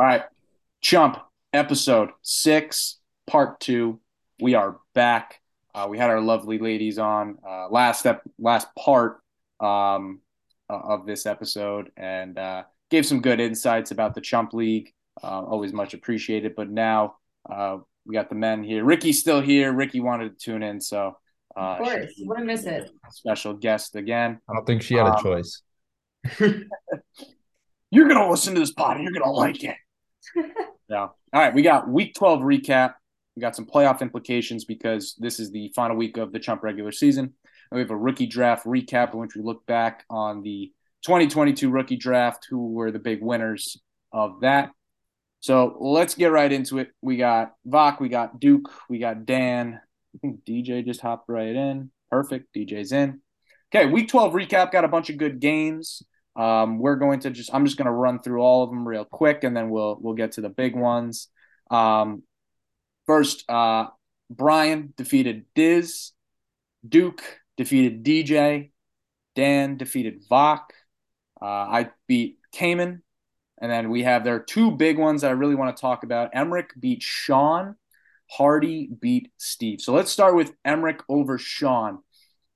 All right. Chump, episode six, part two. We are back. Uh, we had our lovely ladies on uh, last step, last part um, of this episode, and uh, gave some good insights about the Chump League. Uh, always much appreciated. But now uh, we got the men here. Ricky's still here. Ricky wanted to tune in, so uh, of course, wouldn't miss it. Special guest again. I don't think she had a um, choice. you're gonna listen to this pod. You're gonna like it. yeah. All right, we got week 12 recap. We got some playoff implications because this is the final week of the Chump regular season. And we have a rookie draft recap in which we look back on the 2022 rookie draft, who were the big winners of that. So let's get right into it. We got Vok, we got Duke, we got Dan. I think DJ just hopped right in. Perfect. DJ's in. Okay, week 12 recap. Got a bunch of good games. Um, we're going to just I'm just going to run through all of them real quick, and then we'll we'll get to the big ones. Um, first, uh, Brian defeated Diz, Duke defeated DJ, Dan defeated Vok. Uh, I beat Cayman, and then we have there are two big ones that I really want to talk about. Emmerich beat Sean, Hardy beat Steve. So let's start with Emmerich over Sean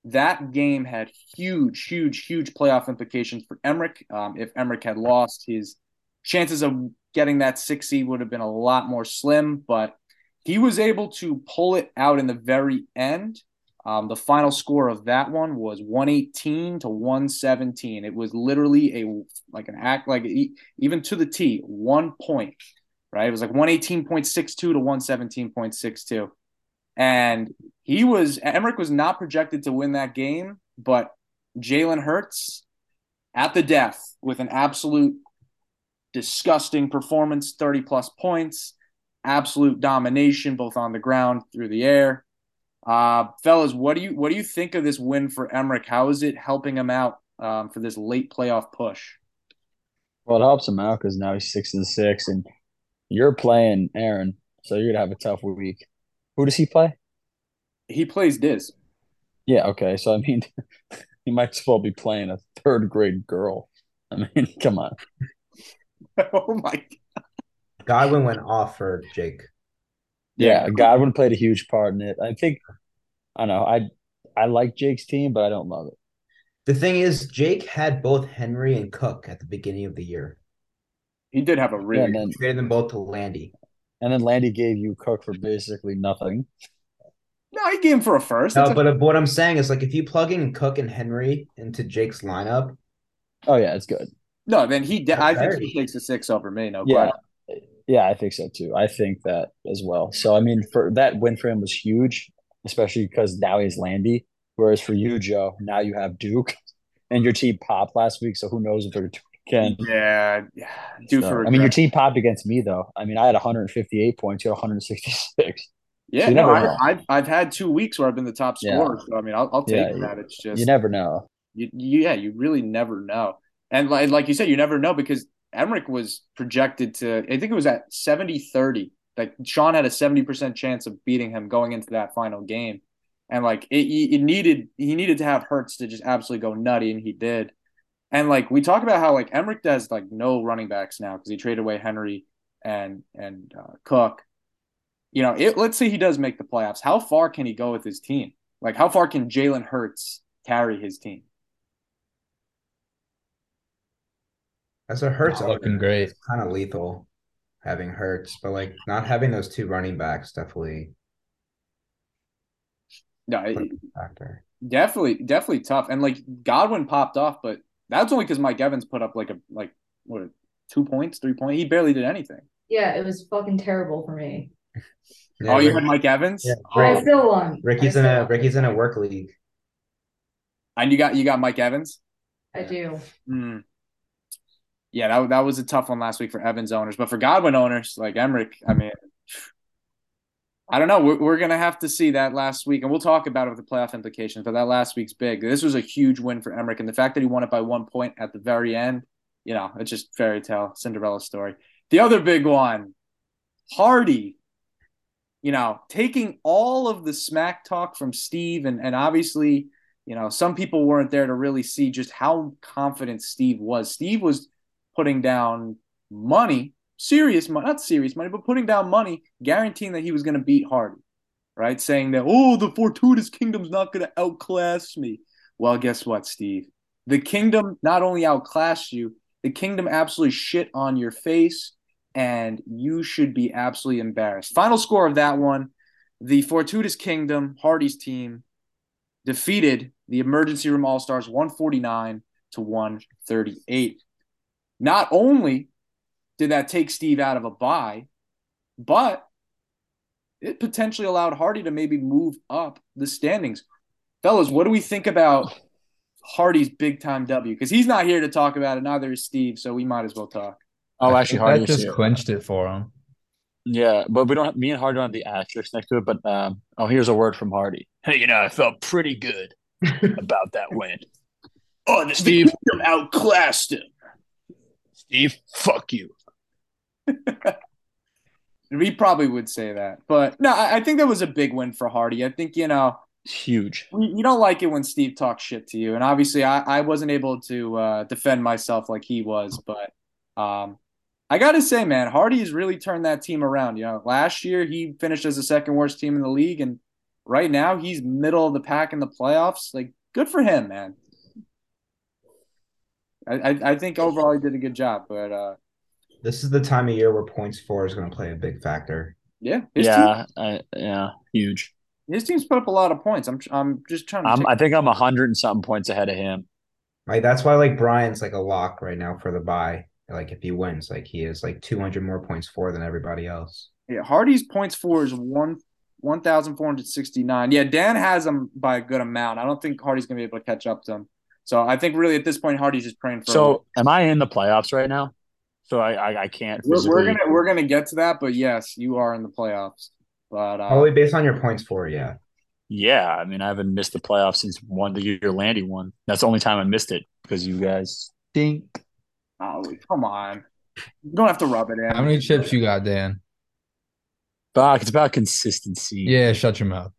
that game had huge, huge, huge playoff implications for Emmerich. Um, if Emmerich had lost, his chances of getting that six seed would have been a lot more slim, but he was able to pull it out in the very end. Um, the final score of that one was 118 to 117. It was literally a like an act like even to the T, one point, right? It was like 118.62 to 117.62. And he was Emmerich was not projected to win that game, but Jalen Hurts at the death with an absolute disgusting performance, 30 plus points, absolute domination both on the ground through the air. Uh, fellas, what do you what do you think of this win for Emmerich? How is it helping him out um, for this late playoff push? Well, it helps him out because now he's six and six, and you're playing Aaron, so you're gonna have a tough week. Who does he play? He plays Diz. Yeah, okay. So I mean he might as well be playing a third grade girl. I mean, come on. oh my god. Godwin went off for Jake. Yeah, Godwin played a huge part in it. I think I know, I I like Jake's team, but I don't love it. The thing is, Jake had both Henry and Cook at the beginning of the year. He did have a really yeah, then, traded them both to Landy. And then Landy gave you Cook for basically nothing. No, he gave him for a first. no, a- but uh, what I'm saying is like if you plug in Cook and Henry into Jake's lineup. Oh yeah, it's good. No, then he. De- I think he takes a six over me. No, yeah, question. yeah, I think so too. I think that as well. So I mean, for that win for him was huge, especially because now he's Landy. Whereas for you, Joe, now you have Duke, and your team popped last week. So who knows if they're can. Yeah, yeah. Do so. I mean, your team popped against me though. I mean, I had 158 points. You had 166. Yeah, so no, I, have I've had two weeks where I've been the top scorer. Yeah. So I mean, I'll, I'll take yeah, that. It's just you never know. You, you, yeah, you really never know. And like, like you said, you never know because Emmerich was projected to. I think it was at 70-30. Like Sean had a 70% chance of beating him going into that final game. And like it, it needed he needed to have Hurts to just absolutely go nutty, and he did. And like we talk about how like Emmerich does like no running backs now because he traded away Henry and and uh, Cook you know, it, let's say he does make the playoffs. How far can he go with his team? Like, how far can Jalen Hurts carry his team? As a Hurts, oh, looking great, kind of lethal having Hurts, but like not having those two running backs definitely. No, it, definitely, definitely tough. And like Godwin popped off, but that's only because Mike Evans put up like a like what two points, three points. He barely did anything. Yeah, it was fucking terrible for me. Yeah, oh, you had Mike Evans? Yeah. Oh. I still won. Ricky's in a Ricky's in a work league. And you got you got Mike Evans? I do. Mm. Yeah, that, that was a tough one last week for Evans owners, but for Godwin owners like Emmerich, I mean, I don't know. We're, we're gonna have to see that last week, and we'll talk about it with the playoff implications. But that last week's big. This was a huge win for Emmerich, and the fact that he won it by one point at the very end, you know, it's just fairy tale Cinderella story. The other big one, Hardy you know, taking all of the smack talk from Steve, and, and obviously, you know, some people weren't there to really see just how confident Steve was. Steve was putting down money serious money, not serious money, but putting down money, guaranteeing that he was going to beat Hardy, right? Saying that, oh, the Fortuitous Kingdom's not going to outclass me. Well, guess what, Steve? The Kingdom not only outclassed you, the Kingdom absolutely shit on your face, and you should be absolutely embarrassed. Final score of that one the Fortuitous Kingdom, Hardy's team, defeated the Emergency Room All Stars 149 to 138. Not only did that take Steve out of a bye, but it potentially allowed Hardy to maybe move up the standings. Fellas, what do we think about Hardy's big time W? Because he's not here to talk about it, neither is Steve, so we might as well talk. Oh, actually, Hardy that just clinched it for him. Yeah, but we don't. Have, me and Hardy don't have the asterisk next to it. But um, oh, here's a word from Hardy. Hey, you know, I felt pretty good about that win. Oh, the Steve outclassed him. Steve, fuck you. he probably would say that, but no, I, I think that was a big win for Hardy. I think you know, huge. You don't like it when Steve talks shit to you, and obviously, I, I wasn't able to uh, defend myself like he was, but um, I got to say, man, Hardy has really turned that team around. You know, last year he finished as the second worst team in the league, and right now he's middle of the pack in the playoffs. Like, good for him, man. I, I, I think overall he did a good job, but uh, this is the time of year where points four is going to play a big factor. Yeah, yeah, I, yeah, huge. His team's put up a lot of points. I'm I'm just trying to. I'm, I think I'm a hundred and something points ahead of him. Like that's why like Brian's like a lock right now for the buy. Like if he wins, like he is like 200 more points for than everybody else. Yeah, Hardy's points for is one 1,469. Yeah, Dan has him by a good amount. I don't think Hardy's gonna be able to catch up to him. So I think really at this point, Hardy's just praying for. So am I in the playoffs right now? So I I, I can't. Physically... We're, gonna we're gonna get to that, but yes, you are in the playoffs. But uh, only based on your points for yeah. Yeah, I mean I haven't missed the playoffs since one the year Landy won. That's the only time I missed it because you guys stink. Oh, come on. You don't have to rub it in. How many chips you got, Dan? Fuck, it's about consistency. Yeah, shut your mouth.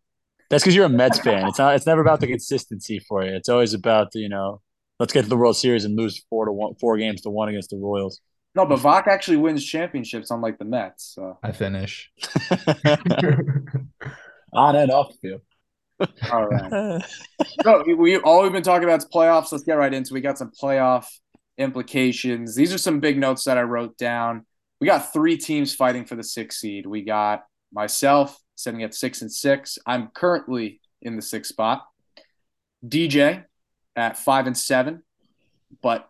That's because you're a Mets fan. It's not. It's never about the consistency for you. It's always about the, you know, let's get to the World Series and lose four to one, four games to one against the Royals. No, but Vok actually wins championships, unlike the Mets. So. I finish on and off the field. All right. so we all we've been talking about is playoffs. Let's get right into. We got some playoff implications. These are some big notes that I wrote down. We got three teams fighting for the sixth seed. We got myself sitting at six and six. I'm currently in the sixth spot. DJ at five and seven, but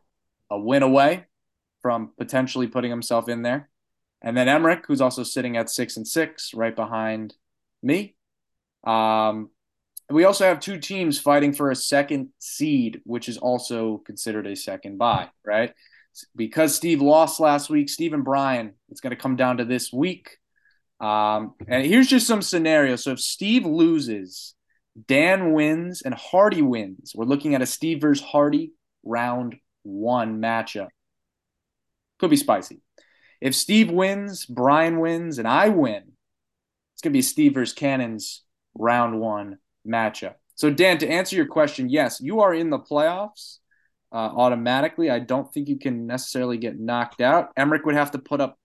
a win away from potentially putting himself in there. And then Emmerich, who's also sitting at six and six, right behind me. Um, we also have two teams fighting for a second seed, which is also considered a second bye, right? Because Steve lost last week, Steve and Brian, it's going to come down to this week. Um, and here's just some scenarios. So if Steve loses, Dan wins, and Hardy wins, we're looking at a Steve versus Hardy round one matchup. Could be spicy. If Steve wins, Brian wins, and I win, it's going to be Steve versus Cannons round one matchup. So, Dan, to answer your question, yes, you are in the playoffs uh, automatically. I don't think you can necessarily get knocked out. Emmerich would have to put up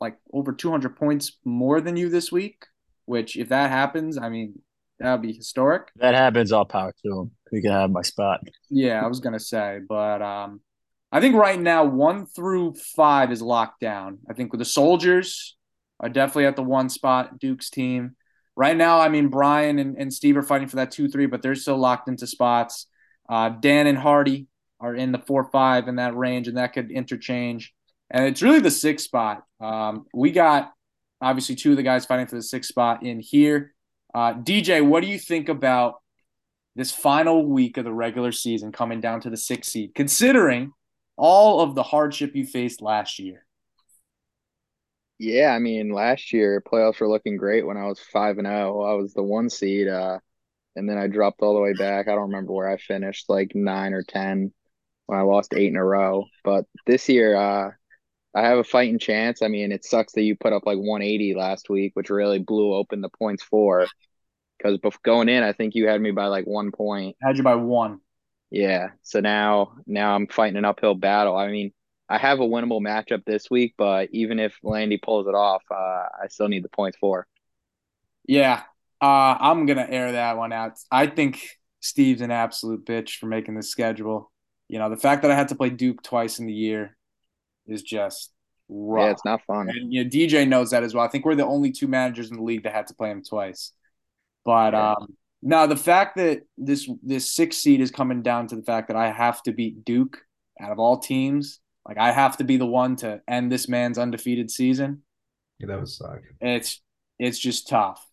like over 200 points more than you this week, which, if that happens, I mean, that would be historic. If that happens, all power to him. He can have my spot. Yeah, I was going to say, but um, I think right now, one through five is locked down. I think with the soldiers are definitely at the one spot, Duke's team right now, I mean, Brian and, and Steve are fighting for that two three, but they're still locked into spots. Uh, Dan and Hardy are in the four five in that range, and that could interchange. And it's really the sixth spot. Um, we got obviously two of the guys fighting for the sixth spot in here. Uh, DJ, what do you think about this final week of the regular season coming down to the sixth seed, considering all of the hardship you faced last year? Yeah, I mean, last year playoffs were looking great when I was five and zero. I was the one seed, uh, and then I dropped all the way back. I don't remember where I finished, like nine or ten, when I lost eight in a row. But this year, uh, I have a fighting chance. I mean, it sucks that you put up like 180 last week, which really blew open the points for. Because going in, I think you had me by like one point. Had you by one. Yeah. So now, now I'm fighting an uphill battle. I mean, I have a winnable matchup this week, but even if Landy pulls it off, uh, I still need the points for. Yeah, uh, I'm gonna air that one out. I think Steve's an absolute bitch for making the schedule. You know, the fact that I had to play Duke twice in the year is just rough. Yeah, it's not fun. And you know, DJ knows that as well. I think we're the only two managers in the league that had to play him twice. But Yeah. um, no, the fact that this this six seed is coming down to the fact that I have to beat Duke out of all teams. Like I have to be the one to end this man's undefeated season. Yeah, that would suck. It's it's just tough.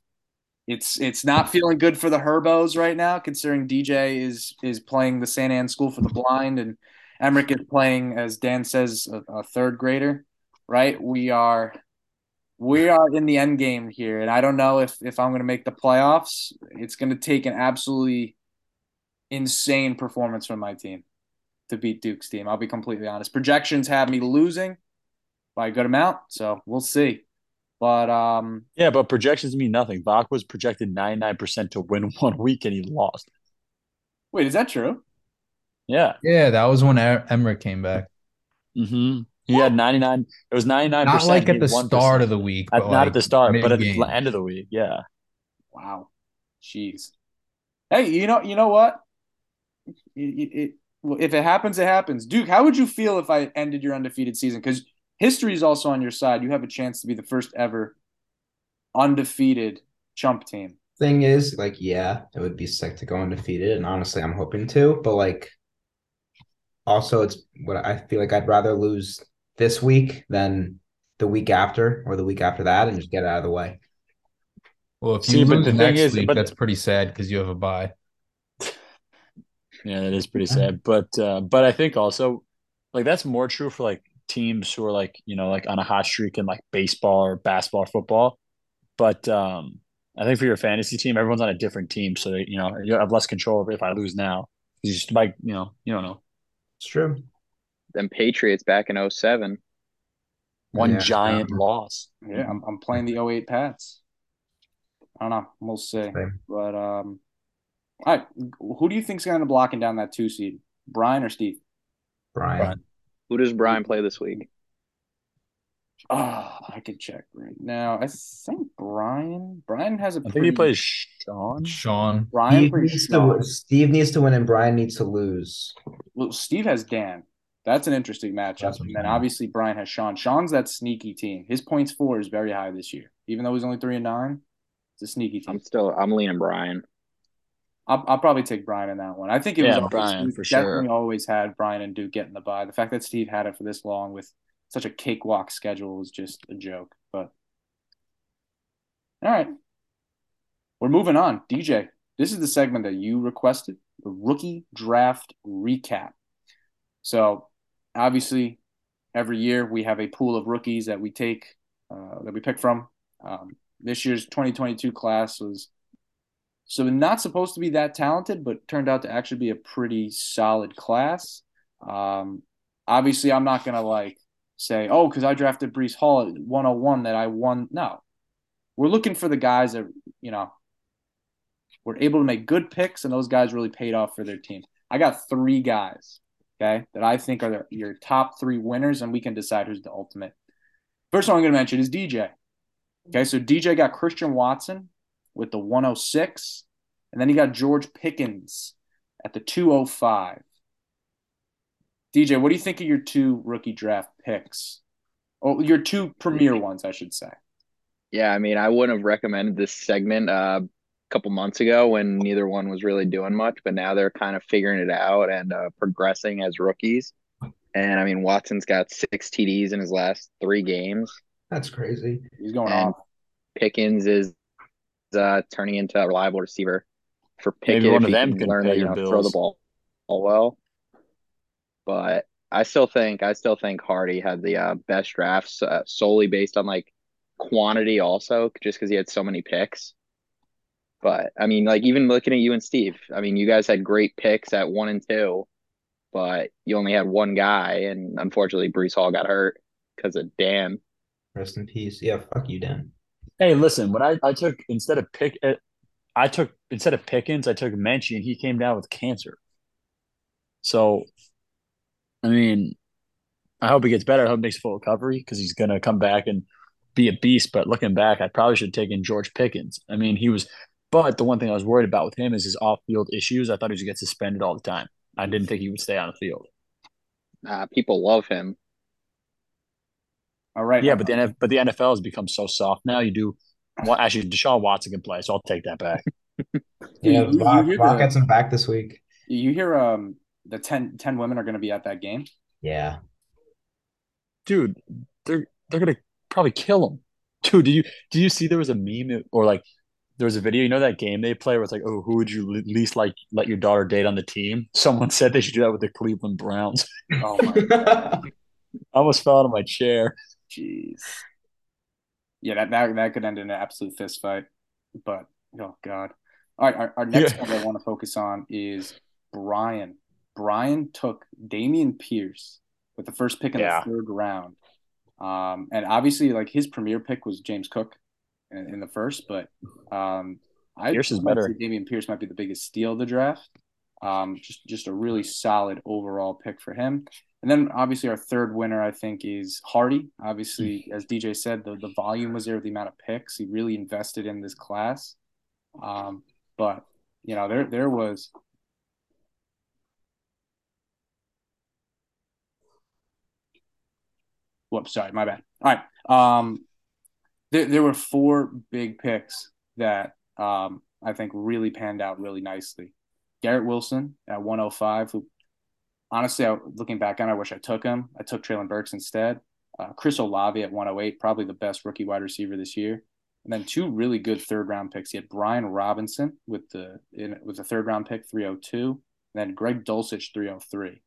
It's it's not feeling good for the Herbos right now, considering DJ is is playing the San Anne School for the Blind and Emmerich is playing, as Dan says, a, a third grader. Right? We are we are in the end game here, and I don't know if if I'm going to make the playoffs. It's going to take an absolutely insane performance from my team to beat Duke's team. I'll be completely honest. Projections have me losing by a good amount, so we'll see. But um, Yeah, but projections mean nothing. Bach was projected 99% to win one week and he lost. wait, is that true? Yeah. Yeah, that was when Er- Emmerich came back. Mm-hmm. He had 99. It was 99%. Not like he at the 1%. start of the week, At- but not at the start, but at the end of the week. Yeah. Wow, jeez. Hey, you know, you know what? It, it, it- well, if it happens, it happens. Duke, how would you feel if I ended your undefeated season? Because history is also on your side. You have a chance to be the first ever undefeated chump team. Thing is, like, yeah, it would be sick to go undefeated, and honestly, I'm hoping to. But like, also, it's what I feel like I'd rather lose this week than the week after or the week after that, and just get it out of the way. Well, if you but lose the thing next is- week, but- that's pretty sad because you have a bye. Yeah, that is pretty sad. But uh, but I think also like that's more true for like teams who are like, you know, like on a hot streak in like baseball or basketball or football. But um I think for your fantasy team, everyone's on a different team. So that, you know, you have less control over if I lose now. You just like, you know, you don't know. It's true. Then Patriots back in 07. One Yeah. giant loss. Yeah, I'm, I'm playing the 08 Pats. I don't know. We'll see. Same. But um, all right, who do you think's going to be blocking down that two seed? Brian or Steve? Brian. Brian. Who does Brian play this week? Oh, I can check right now. I think Brian. Brian has a I think he plays Sean. Sean. Brian Steve needs, Sean. to, Steve needs to win, and Brian needs to lose. Well, Steve has Dan. That's an interesting matchup. And then obviously Brian has Sean. Sean's that sneaky team. His points four is very high this year, even though he's only three and nine. It's a sneaky team. I'm still I'm leaning Brian. I'll, I'll probably take Brian in that one. I think it was Yeah, always, Brian, we've for sure. definitely always had Brian and Duke getting the bye. The fact that Steve had it for this long with such a cakewalk schedule was just a joke. But all right, we're moving on. DJ, this is the segment that you requested, the rookie draft recap. So obviously, every year we have a pool of rookies that we take uh, that we pick from. Um, this year's 2022 class was so not supposed to be that talented, but turned out to actually be a pretty solid class. Um, obviously, I'm not gonna like say, oh, because I drafted Breece Hall at 101 that I won. No, we're looking for the guys that you know were able to make good picks, and those guys really paid off for their team. I got three guys, okay, that I think are the, your top three winners, and we can decide who's the ultimate. First one I'm gonna mention is DJ. Okay, so DJ got Christian Watson with the 106, and then he got George Pickens at the 205. DJ, what do you think of your two rookie draft picks? Oh, your two premier ones, I should say. Yeah, I mean, I wouldn't have recommended this segment uh, a couple months ago when neither one was really doing much, but now they're kind of figuring it out and uh, progressing as rookies. And I mean, Watson's got six TDs in his last three games. That's crazy. He's going And off. Pickens is uh, turning into a reliable receiver for Maybe one of them can can learn pay to you your know, throw the ball, ball well. But I still think I still think Hardy had the uh, best drafts uh, solely based on like quantity, also just because he had so many picks. But I mean, like even looking at you and Steve, I mean, you guys had great picks at one and two, but you only had one guy, and unfortunately, Breece Hall got hurt because of Dan. Rest in peace. Yeah, fuck you, Dan. Hey, listen, when I, I took instead of pick uh, I took instead of Pickens, I took Menchie and he came down with cancer. So I mean, I hope he gets better. I hope he makes a full recovery because he's to come back and be a beast. But looking back, I probably should have taken George Pickens. I mean, he was, but the one thing I was worried about with him is his off field issues. I thought he to get suspended all the time. I didn't think he would stay on the field. Uh, people love him. All right. Yeah, but the NF, but the NFL has become so soft now. You do well, actually Deshaun Watson can play, so I'll take that back. Yeah, You- you Rock, hear gets him back this week. You hear um the 10, 10 women are going to be at that game. Yeah. Dude, they're they're gonna probably kill him. Dude, did you did you see there was a meme or like there was a video? You know that game they play where it's like, oh, who would you le- least like let your daughter date on the team? Someone said they should do that with the Cleveland Browns. Oh my I almost fell out of my chair. Jeez. Yeah, that, that that could end in an absolute fist fight. But oh god. All right, our, our next Yeah. one I want to focus on is Brian. Brian took Dameon Pierce with the first pick in Yeah. the third round. Um, and obviously, like his premier pick was James Cook in, in the first, but um, I Pierce is better. Dameon Pierce might be the biggest steal of the draft. Um, just just a really solid overall pick for him. And then obviously our third winner, I think, is Hardy. Obviously, as DJ said, the, the volume was there, the amount of picks. He really invested in this class. Um, but you know, there there was whoops, sorry, my bad. All right. Um there there were four big picks that um I think really panned out really nicely. Garrett Wilson at 105, who honestly, I, looking back on, I wish I took him. I took Treylon Burks instead. Uh, Chris Olave at 108, probably the best rookie wide receiver this year. And then two really good third round picks. He had Brian Robinson with the in, with the third round pick 302, and then Greg Dulcich 303.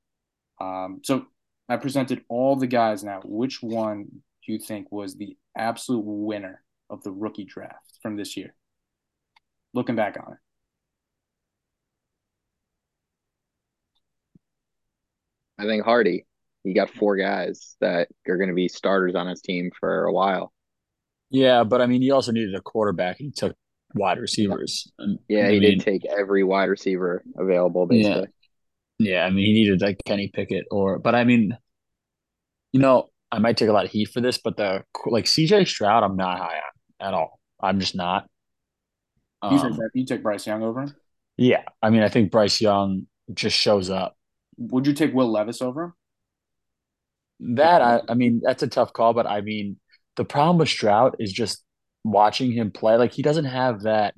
Um, so I presented all the guys now. Which one do you think was the absolute winner of the rookie draft from this year? Looking back on it. I think Hardy. He got four guys that are going to be starters on his team for a while. Yeah, but I mean, he also needed a quarterback, and he took wide receivers. And, Yeah, I he mean, did take every wide receiver available, basically. Yeah, I mean, he needed like Kenny Pickett or, but I mean, you know, I might take a lot of heat for this, but the like CJ Stroud, I'm not high on at all. I'm just not. You, Um, took, you took Bryce Young over him. yeah, I mean, I think Bryce Young just shows up. Would you take Will Levis over him? That I, I mean, that's a tough call, but I mean, the problem with Stroud is just watching him play. Like he doesn't have that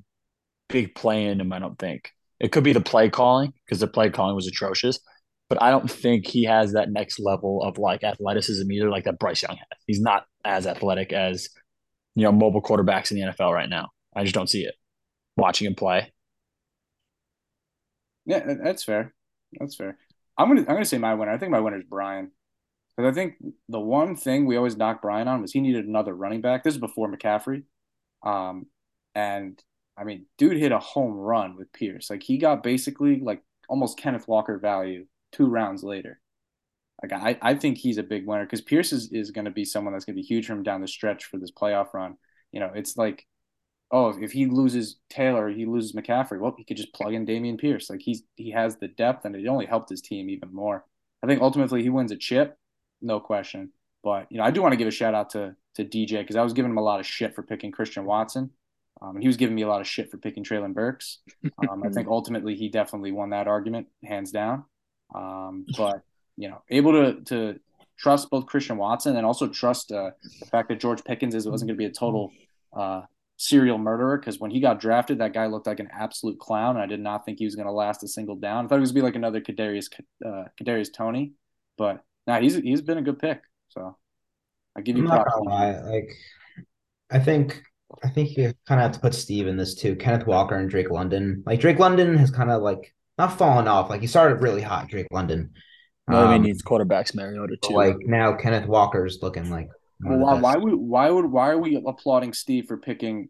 big play in him. I don't think it could be the play calling because the play calling was atrocious, but I don't think he has that next level of like athleticism either, like that Bryce Young has. He's not as athletic as you know mobile quarterbacks in the NFL right now. I just don't see it. Watching him play, Yeah, that's fair. That's fair. I'm gonna I'm gonna say my winner. I think my winner is Brian. Because I think the one thing we always knocked Brian on was he needed another running back. This is before McCaffrey. Um, and I mean, dude hit a home run with Pierce. Like he got basically like almost Kenneth Walker value two rounds later. Like I, I think he's a big winner because Pierce is, is going to be someone that's going to be huge for him down the stretch for this playoff run. You know, it's like, oh, if he loses Taylor, he loses McCaffrey. Well, he could just plug in Dameon Pierce. Like he's he has the depth, and it only helped his team even more. I think ultimately he wins a chip, no question. But you know, I do want to give a shout out to to DJ because I was giving him a lot of shit for picking Christian Watson. Um, and he was giving me a lot of shit for picking Treylon Burks. Um, I think ultimately he definitely won that argument, hands down. Um, but you know, able to to trust both Christian Watson and also trust uh, the fact that George Pickens is wasn't going to be a total uh, serial murderer because when he got drafted, that guy looked like an absolute clown. I did not think he was going to last a single down. I thought he was going to be like another Kadarius uh, Kadarius Toney, but now nah, he's he's been a good pick. So I give you I'm props. gonna. Like, I think I think you kind of have to put Steve in this too. Kenneth Walker and Drake London. Like Drake London has kind of like not fallen off. Like he started really hot, Drake London. well, he Um, needs quarterbacks Mariota but, too. like now Kenneth Walker's looking like one Well, why, why would why would why are we applauding Steve for picking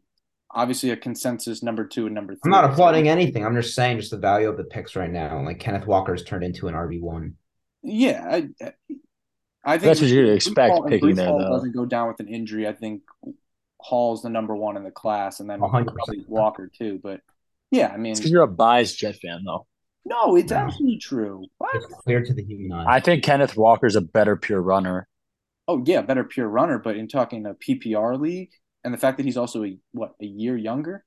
obviously a consensus number two and number 3 I'm not applauding anything. I'm just saying just the value of the picks right now. Like Kenneth Walker's turned into an RB one. Yeah, I, I think That's what you'd expect Hall- if picking Breece there, Hall though. doesn't go down with an injury. I think Hall's the number one in the class, and then 100%. probably Walker too. But yeah, I mean, because you're a biased Jet fan, though. No, it's No. absolutely true. What? It's clear to the human eye. I think Kenneth Walker's a better pure runner. Oh yeah, better pure runner, but in talking a PPR league and the fact that he's also a what a year younger,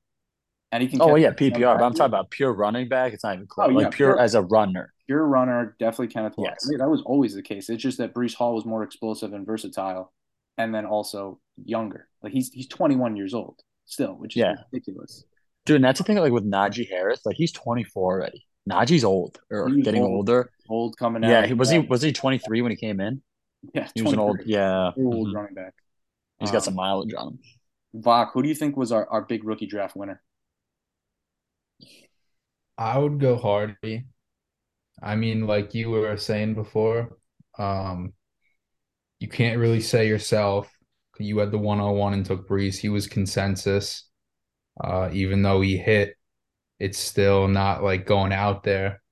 and he can. Oh yeah, PPR. But I'm talking about pure running back. It's not even close. Oh, yeah, like pure pure- as a runner. pure runner, definitely Kenneth Walker. Yes. That was always the case. It's just that Breece Hall was more explosive and versatile, and then also younger. Like he's he's 21 years old still, which is Yeah. ridiculous. Dude, and that's the thing like with Najee Harris. Like he's 24 already. Najee's old or getting old. older. Old coming out. Yeah, he was he was he 23 when he came in? Yeah, He was an old 23. yeah. old mhm. running back. He's got Um, some mileage on him. Vok, who do you think was our, our big rookie draft winner? I would go Hardy. I mean, like you were saying before, um, you can't really say yourself. You had the 101 and took Breece. He was consensus. Uh, even though he hit, it's still not like going out there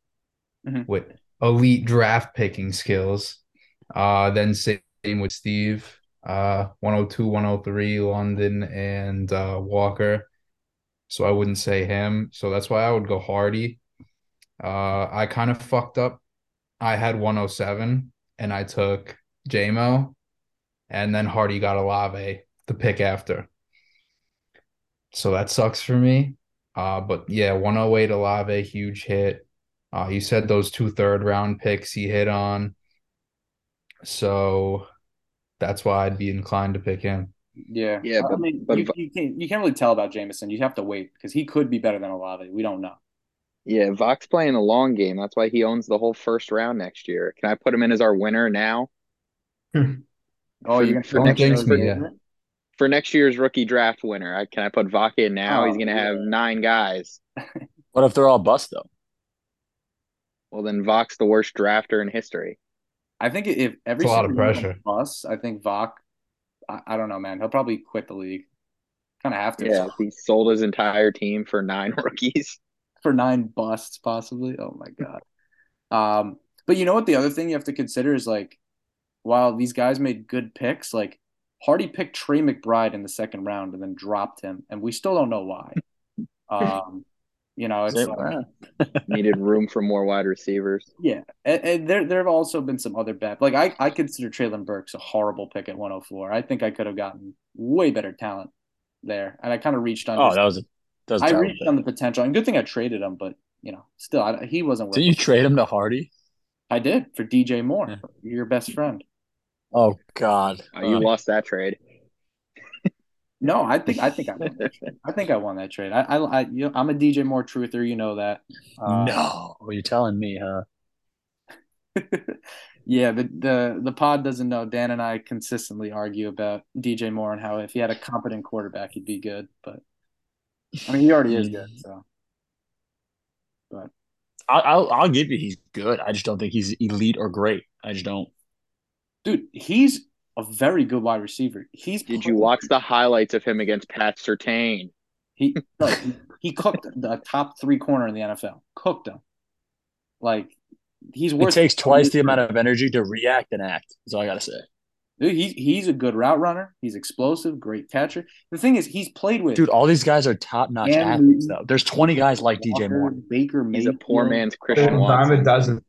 Mhm. with elite draft picking skills. Uh, then same with Steve. Uh, 102, 103, London, and uh, Walker. So I wouldn't say him. So that's why I would go Hardy. Uh, I kind of fucked up. I had 107 and I took JMO, and then Hardy got Olave the pick after. So that sucks for me. Uh, but yeah, 108 Olave, huge hit. Uh, you said those two third round picks he hit on. So that's why I'd be inclined to pick him. Yeah, Yeah, I mean, but you, you can't you can't really tell about Jameson. You have to wait because he could be better than Olave. We don't know. Yeah, Vox playing the long game. That's why he owns the whole first round next year. Can I put him in as our winner now? Oh, For- you're for next jinx year's- yeah. For next year's rookie draft winner, I, can I put Vox in now? Oh, He's Oh, going to have nine guys. What if they're all bust though? Well, then Vox the worst drafter in history. I think if every It's a lot of single one pressure. them busts, I think Vok. I, I don't know, man. He'll probably quit the league. Kind of have to Yeah, he sold his entire team for nine rookies. for nine busts, possibly. Oh my god. Um, but you know what? The other thing you have to consider is like, while these guys made good picks, like Hardy picked Trey McBride in the second round and then dropped him, and we still don't know why. Um, you know, it's like, Needed room for more wide receivers. Yeah, and, and there there have also been some other bad. Like I I consider Treylon Burks a horrible pick at 104. I think I could have gotten way better talent there, and I kind of reached on. oh, his- that was a that was a I terrible reached pick. on the potential, and good thing I traded him. But you know, still, I, he wasn't. Did you trade him to Hardy? I did for DJ Moore, Yeah. your best friend. Oh God. Uh, you Uh, lost that trade. No, I think I think I won that trade. I think I won that trade. I I, I you know, I'm a DJ Moore truther. You know that. Uh, no. What are you telling me, huh? yeah, the, the the pod doesn't know. Dan and I consistently argue about DJ Moore and how if he had a competent quarterback, he'd be good. But I mean, he already is good. So I'll, I'll I'll give you he's good. I just don't think he's elite or great. I just don't. dude, he's a very good wide receiver. He's Did you watch the highlights of him against Pat Surtain? He no, he, he cooked the top three corner in the NFL. Cooked him. Like he's It takes twice the amount of energy to react and act. That's all I gotta say. Dude, he's he's a good route runner. He's explosive, great catcher. The thing is, he's played with Dude, all these guys are top notch athletes though. There's 20 guys like DJ Walker, Moore. Baker He's a poor man's They're Christian a dime a Watson. dozen.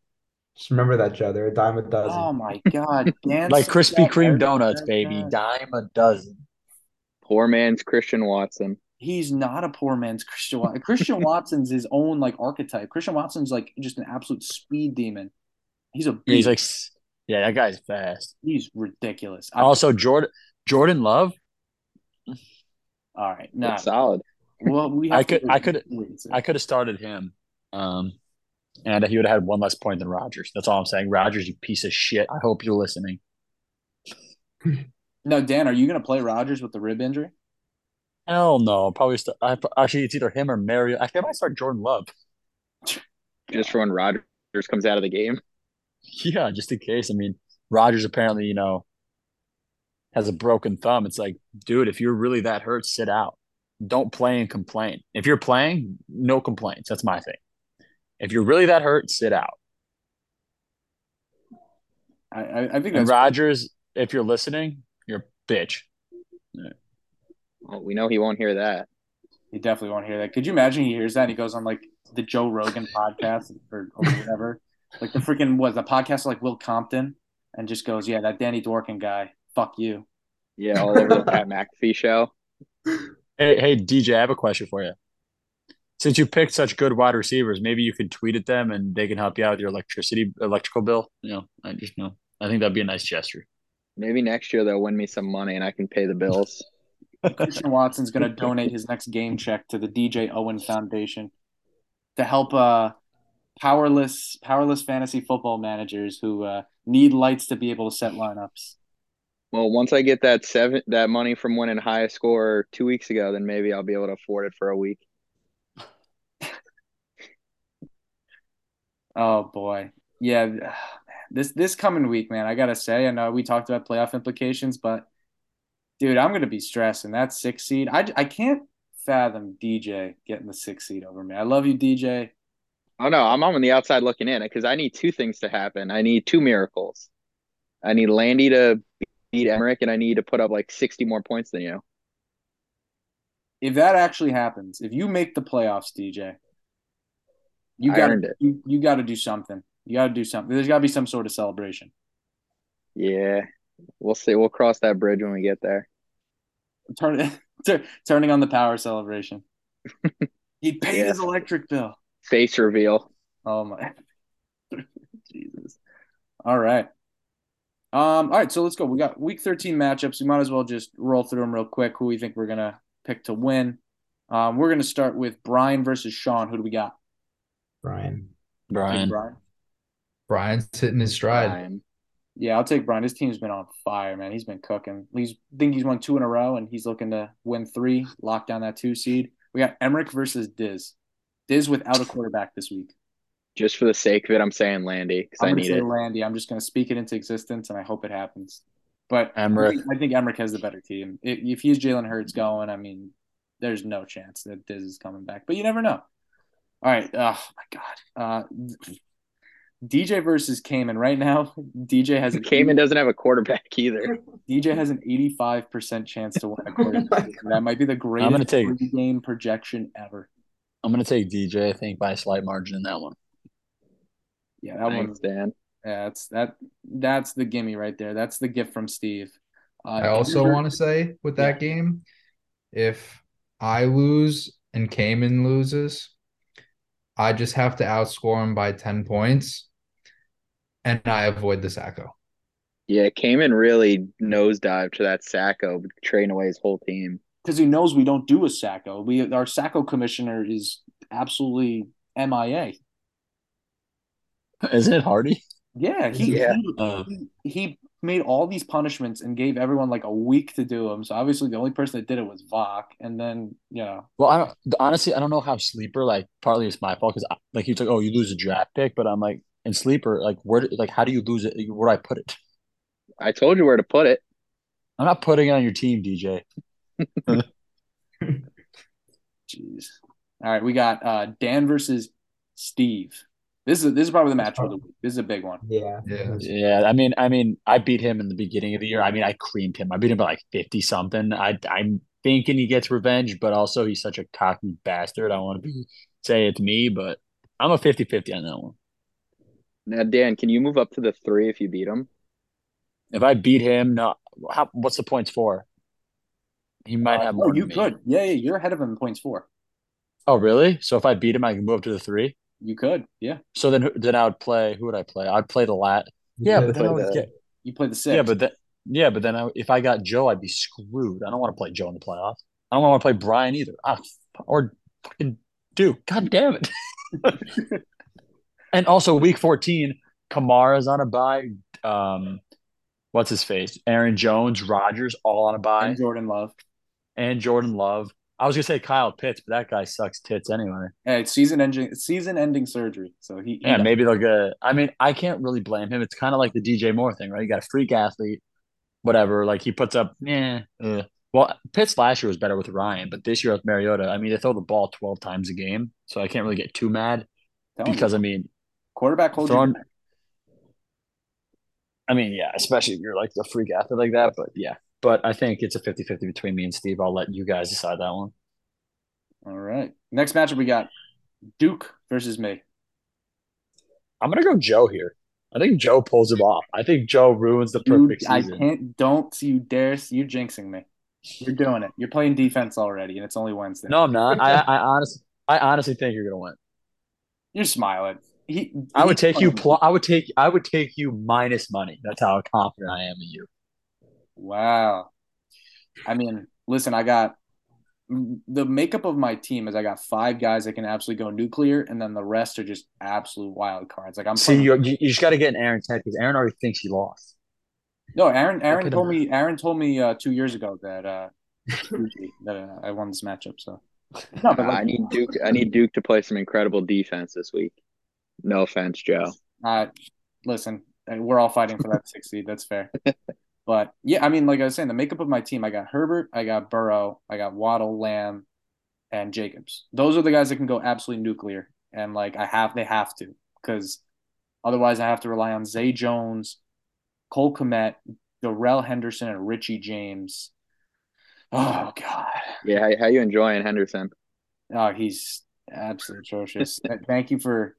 Just remember that, Joe. They're a dime a dozen. Oh my God, Like Krispy Kreme donuts, baby. Dime a dozen. Poor man's Christian Watson. He's not a poor man's Christian Watson. Christian Watson's his own like archetype. Christian Watson's like just an absolute speed demon. He's a Yeah, he's beast. like, yeah, that guy's fast. he's ridiculous. I, Also, Jordan Jordan Love. all right, nah. That's solid. Well, we I have to could- I could- wait. I could have started him, um, and he would have had one less point than Rodgers. That's all I'm saying. Rodgers, you piece of shit. I hope you're listening. No, Dan, are you going to play Rodgers with the rib injury? Hell no. Probably st- I, actually it's either him or Mario. Actually, I might start Jordan Love. Just for when Rodgers comes out of the game. Yeah, just in case. I mean, Rodgers apparently, you know, has a broken thumb. It's like, dude, if you're really that hurt, sit out. Don't play and complain. If you're playing, no complaints. That's my thing. If you're really that hurt, sit out. I, I, I think And that's Rodgers, if you're listening, you're a bitch. Well, we know he won't hear that. He definitely won't hear that. Could you imagine he hears that and he goes on like the Joe Rogan podcast or, or whatever, like the freaking was the podcast like Will Compton, and just goes, yeah, that Danny Dworkin guy, fuck you. Yeah, all over the Pat McAfee show. Hey, hey, DJ, I have a question for you. Since you picked such good wide receivers, maybe you could tweet at them and they can help you out with your electricity electrical bill. You know, I just know. I think that'd be a nice gesture. Maybe next year they'll win me some money and I can pay the bills. Christian Watson's going to donate his next game check to the DJ Owen Foundation to help uh, powerless powerless fantasy football managers who uh, need lights to be able to set lineups. Well, once I get that seven that money from winning highest score two weeks ago, then maybe I'll be able to afford it for a week. Oh boy, yeah. This this coming week, man, I gotta say, I know we talked about playoff implications, but dude, I'm gonna be stressing that six seed. I I can't fathom DJ getting the six seed over me. I love you, DJ. Oh no, I'm on the outside looking in because I need two things to happen. I need two miracles. I need Landy to beat Emmerich, and I need to put up like 60 more points than you. If that actually happens, if you make the playoffs, DJ, you got it. you, you got to do something. You got to do something. There's got to be some sort of celebration. Yeah, we'll see. We'll cross that bridge when we get there. Turn, tur- turning on the power celebration. he paid his electric bill. Face reveal. Oh my Jesus. All right. Um, all right, so let's go. We got week 13 matchups. We might as well just roll through them real quick. Who we think we're gonna pick to win. Um, we're gonna start with Brian versus Sean. Who do we got? Brian. Brian. Brian. Brian's hitting his stride. Brian. Yeah, I'll take Brian. His team's been on fire, man. He's been cooking. He's I think he's won two in a row, and he's looking to win three, lock down that two seed. We got Emmerich versus Diz. Diz without a quarterback this week. Just for the sake of it, I'm saying Landy because I'm need say it. Landy. I'm just gonna speak it into existence, and I hope it happens. But Emmerich. I think Emmerich has the better team. If, if he's Jalen Hurts going, I mean, there's no chance that Diz is coming back. But you never know. All right. Oh my God. Uh, DJ versus Cayman right now. DJ has an Cayman doesn't have a quarterback either. DJ has an 85% chance to win a quarterback. that might be the greatest gonna take- game projection ever. I'm gonna take DJ. I think by a slight margin in that one. Yeah, that one. Dan. Yeah, that's that. That's the gimme right there. That's the gift from Steve. Uh, I also want to say with that game, if I lose and Cayman loses, I just have to outscore him by 10 points and I avoid the Sacko. Yeah, Cayman really nosedived to that Sacko, trading away his whole team. because he knows we don't do a Sacko. We our Sacco commissioner is absolutely MIA. Isn't it Hardy? Yeah, he, Yeah. he, Uh, he he made all these punishments and gave everyone like a week to do them. So obviously the only person that did it was Vok, and then you know Well, I don't honestly. I don't know how sleeper. Like, partly it's my fault because like he's like, oh, you lose a draft pick, but I'm like, in sleeper, like, where, do- like, how do you lose it? Where do I put it? I told you where to put it. I'm not putting it on your team, DJ. Jeez. All right, we got uh, Dan versus Steve. This is this is probably the match of the week. This is a big one. Yeah. Yeah. Yeah, I mean, I mean, I beat him in the beginning of the year. I mean, I creamed him. I beat him by like fifty something. I I'm thinking he gets revenge, but also he's such a cocky bastard. I want to be say it's me, but I'm a 50-50 on that one. Now, Dan, can you move up to the three if you beat him? If I beat him, no, how, what's the points for? He might have Uh, more. oh, you than me. could. Yeah, yeah, you're ahead of him in points four. Oh, really? So if I beat him, I can move up to the three. You could. Yeah, So then, then I would play. Who would I play? I'd play the lat. Yeah, but then I would the- get. you played the six. Yeah, but then yeah, but then I, if I got Joe, I'd be screwed. I don't want to play Joe in the playoffs. I don't want to play Brian either. Ah, or fucking Duke. God damn it. and also week 14, Kamara's on a bye. Um, what's his face? Aaron Jones, Rodgers, all on a bye, and and, Jordan Love. And Jordan Love. I was gonna say Kyle Pitts, but that guy sucks tits anyway. Yeah, it's season ending season ending surgery. So he, he Yeah, maybe they'll get. I mean, I can't really blame him. It's kind of like the DJ Moore thing, right? You got a freak athlete, whatever. Like he puts up, yeah. Uh. Well, Pitts last year was better with Ryan, but this year with Mariota, I mean, they throw the ball twelve times a game, so I can't really get too mad Telling you, because I mean, quarterback holds you throwing- back. I mean, yeah, especially if you're like a freak athlete like that. But yeah, but I think it's a 50-50 between me and Steve. I'll let you guys decide that one. All right. Next matchup we got Duke versus me. I'm gonna go Joe here. I think Joe pulls him off. I think Joe ruins the perfect You- I can't. Don't you dare! You're jinxing me. You're doing it. You're playing defense already, and it's only Wednesday. No, I'm not. I, I honestly, I honestly think you're gonna win. you're smiling. He. I would take you. Pl- I would take. I would take you minus money. That's how confident I am in you. Wow. I mean, listen. I got the makeup of my team is I got five guys that can absolutely go nuclear, and then the rest are just absolute wild cards. Like I'm See, playing- you, you, you just got to get in Aaron head because Aaron already thinks he lost. No, Aaron. Aaron told me. Aaron told me uh, two years ago that uh, that uh, I won this matchup. So no, but Uh, I need Duke. I need Duke to play some incredible defense this week. No offense, Joe. uh, listen, uh, we're all fighting for that six seed. That's fair. But yeah, I mean, like I was saying, the makeup of my team, I got Herbert, I got Burrow, I got Waddle, Lamb, and Jacobs. Those are the guys that can go absolutely nuclear, and like I have, they have to, because otherwise I have to rely on Zay Jones, Cole Kmet, Darrell Henderson, and Richie James. Oh God. Yeah, how, how you enjoying Henderson? Oh, he's absolutely atrocious. Thank you for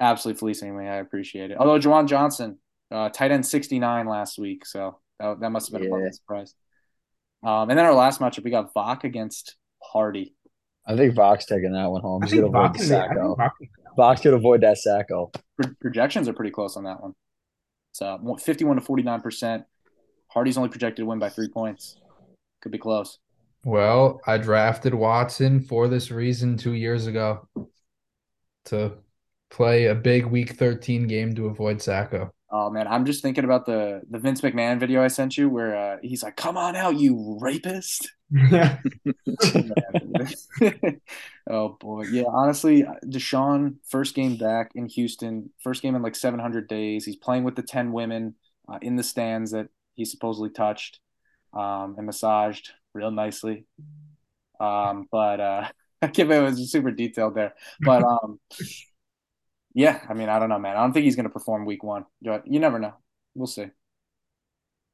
absolutely fleecing me. I appreciate it. Although Juwan Johnson, uh, tight end 69 last week, so that, that must have been a Yeah. pleasant surprise. Um, and then our last matchup, we got Vok against Hardy. I think Vox taking that one home. I He's think gonna avoid Bach the can- Sacko. Bach can- Vox could avoid that Sacko. Pro- projections are pretty close on that one. So 51 to 49%. Hardy's only projected to win by three points. Could be close. Well, I drafted Watson for this reason two years ago to play a big week 13 game to avoid Sacko. Oh man, I'm just thinking about the the Vince McMahon video I sent you where uh, he's like, "Come on out, you rapist." Oh boy, yeah. Honestly, Deshaun first game back in Houston, first game in like 700 days. He's playing with the 10 women uh, in the stands that he supposedly touched um, and massaged real nicely. Um, but uh, I give it was super detailed there. But um, yeah, I mean, I don't know, man. I don't think he's going to perform week one. But you never know. We'll see.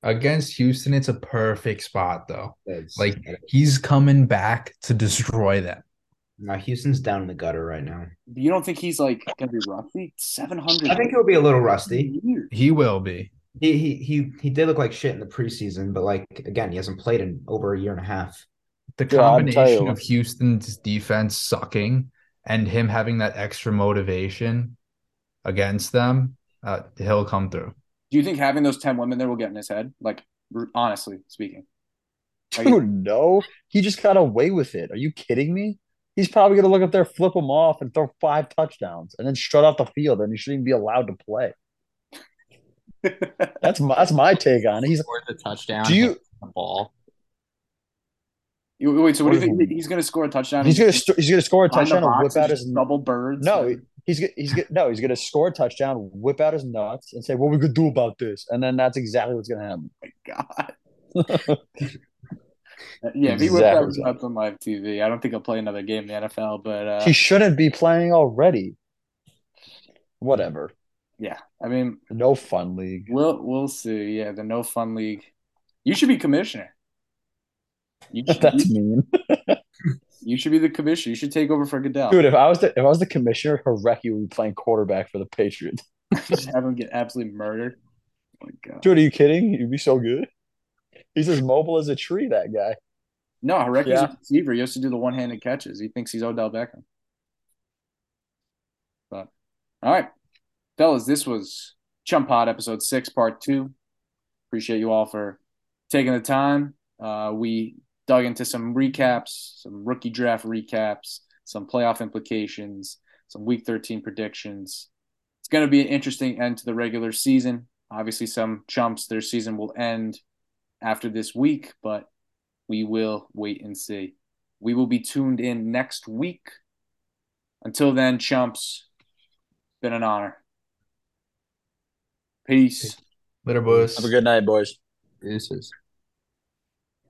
Against Houston, it's a perfect spot though. It's- Like he's coming back to destroy them. Now, Houston's down in the gutter right now. You don't think he's like going to be rusty? 700. I think he'll be a little rusty. He will be. He he he he did look like shit in the preseason, but like again, he hasn't played in over a year and a half. The Yeah, I'll tell combination you. of Houston's defense sucking and him having that extra motivation against them, uh, he'll come through. Do you think having those 10 women there will get in his head? Like, honestly speaking. Are you- Dude, no. He just got away with it. Are you kidding me? He's probably gonna look up there, flip him off, and throw five touchdowns, and then strut off the field, and he shouldn't even be allowed to play. That's my that's my take on it. He's Scored the touchdown. do you the ball? You- Wait, so what do you think? He's going to score a touchdown? he's gonna st- he's gonna score a touchdown and whip out his double birds. no he's he's no he's gonna score a touchdown, whip out his nuts, and say what we could do about this, and then that's exactly what's gonna happen. Oh my God. yeah, if he whipped out his nuts on live TV, I don't think he'll play another game in the NFL. But uh, he shouldn't be playing already. Whatever. yeah, I mean, No fun league. we'll we'll see. Yeah, the no fun league. You should be commissioner. You should, That's mean. you should be the commissioner. You should take over for Goodell. Dude, if I was the if I was the commissioner, Harecki would be playing quarterback for the Patriots. just have him get absolutely murdered. Oh my God. Dude, are you kidding? You'd be so good. He's as mobile as a tree, that guy. No, Harecki's Yeah. a receiver. He has to do the one-handed catches. He thinks he's Odell Beckham. But all right, fellas, this was Chump Pod episode six, part two. Appreciate you all for taking the time. Uh, we dug into some recaps, some rookie draft recaps, some playoff implications, some week 13 predictions. It's going to be an interesting end to the regular season. Obviously, some chumps, their season will end after this week, but we will wait and see. We will be tuned in next week. Until then, chumps, been an honor. Peace. Later, boys. Have a good night, boys. This is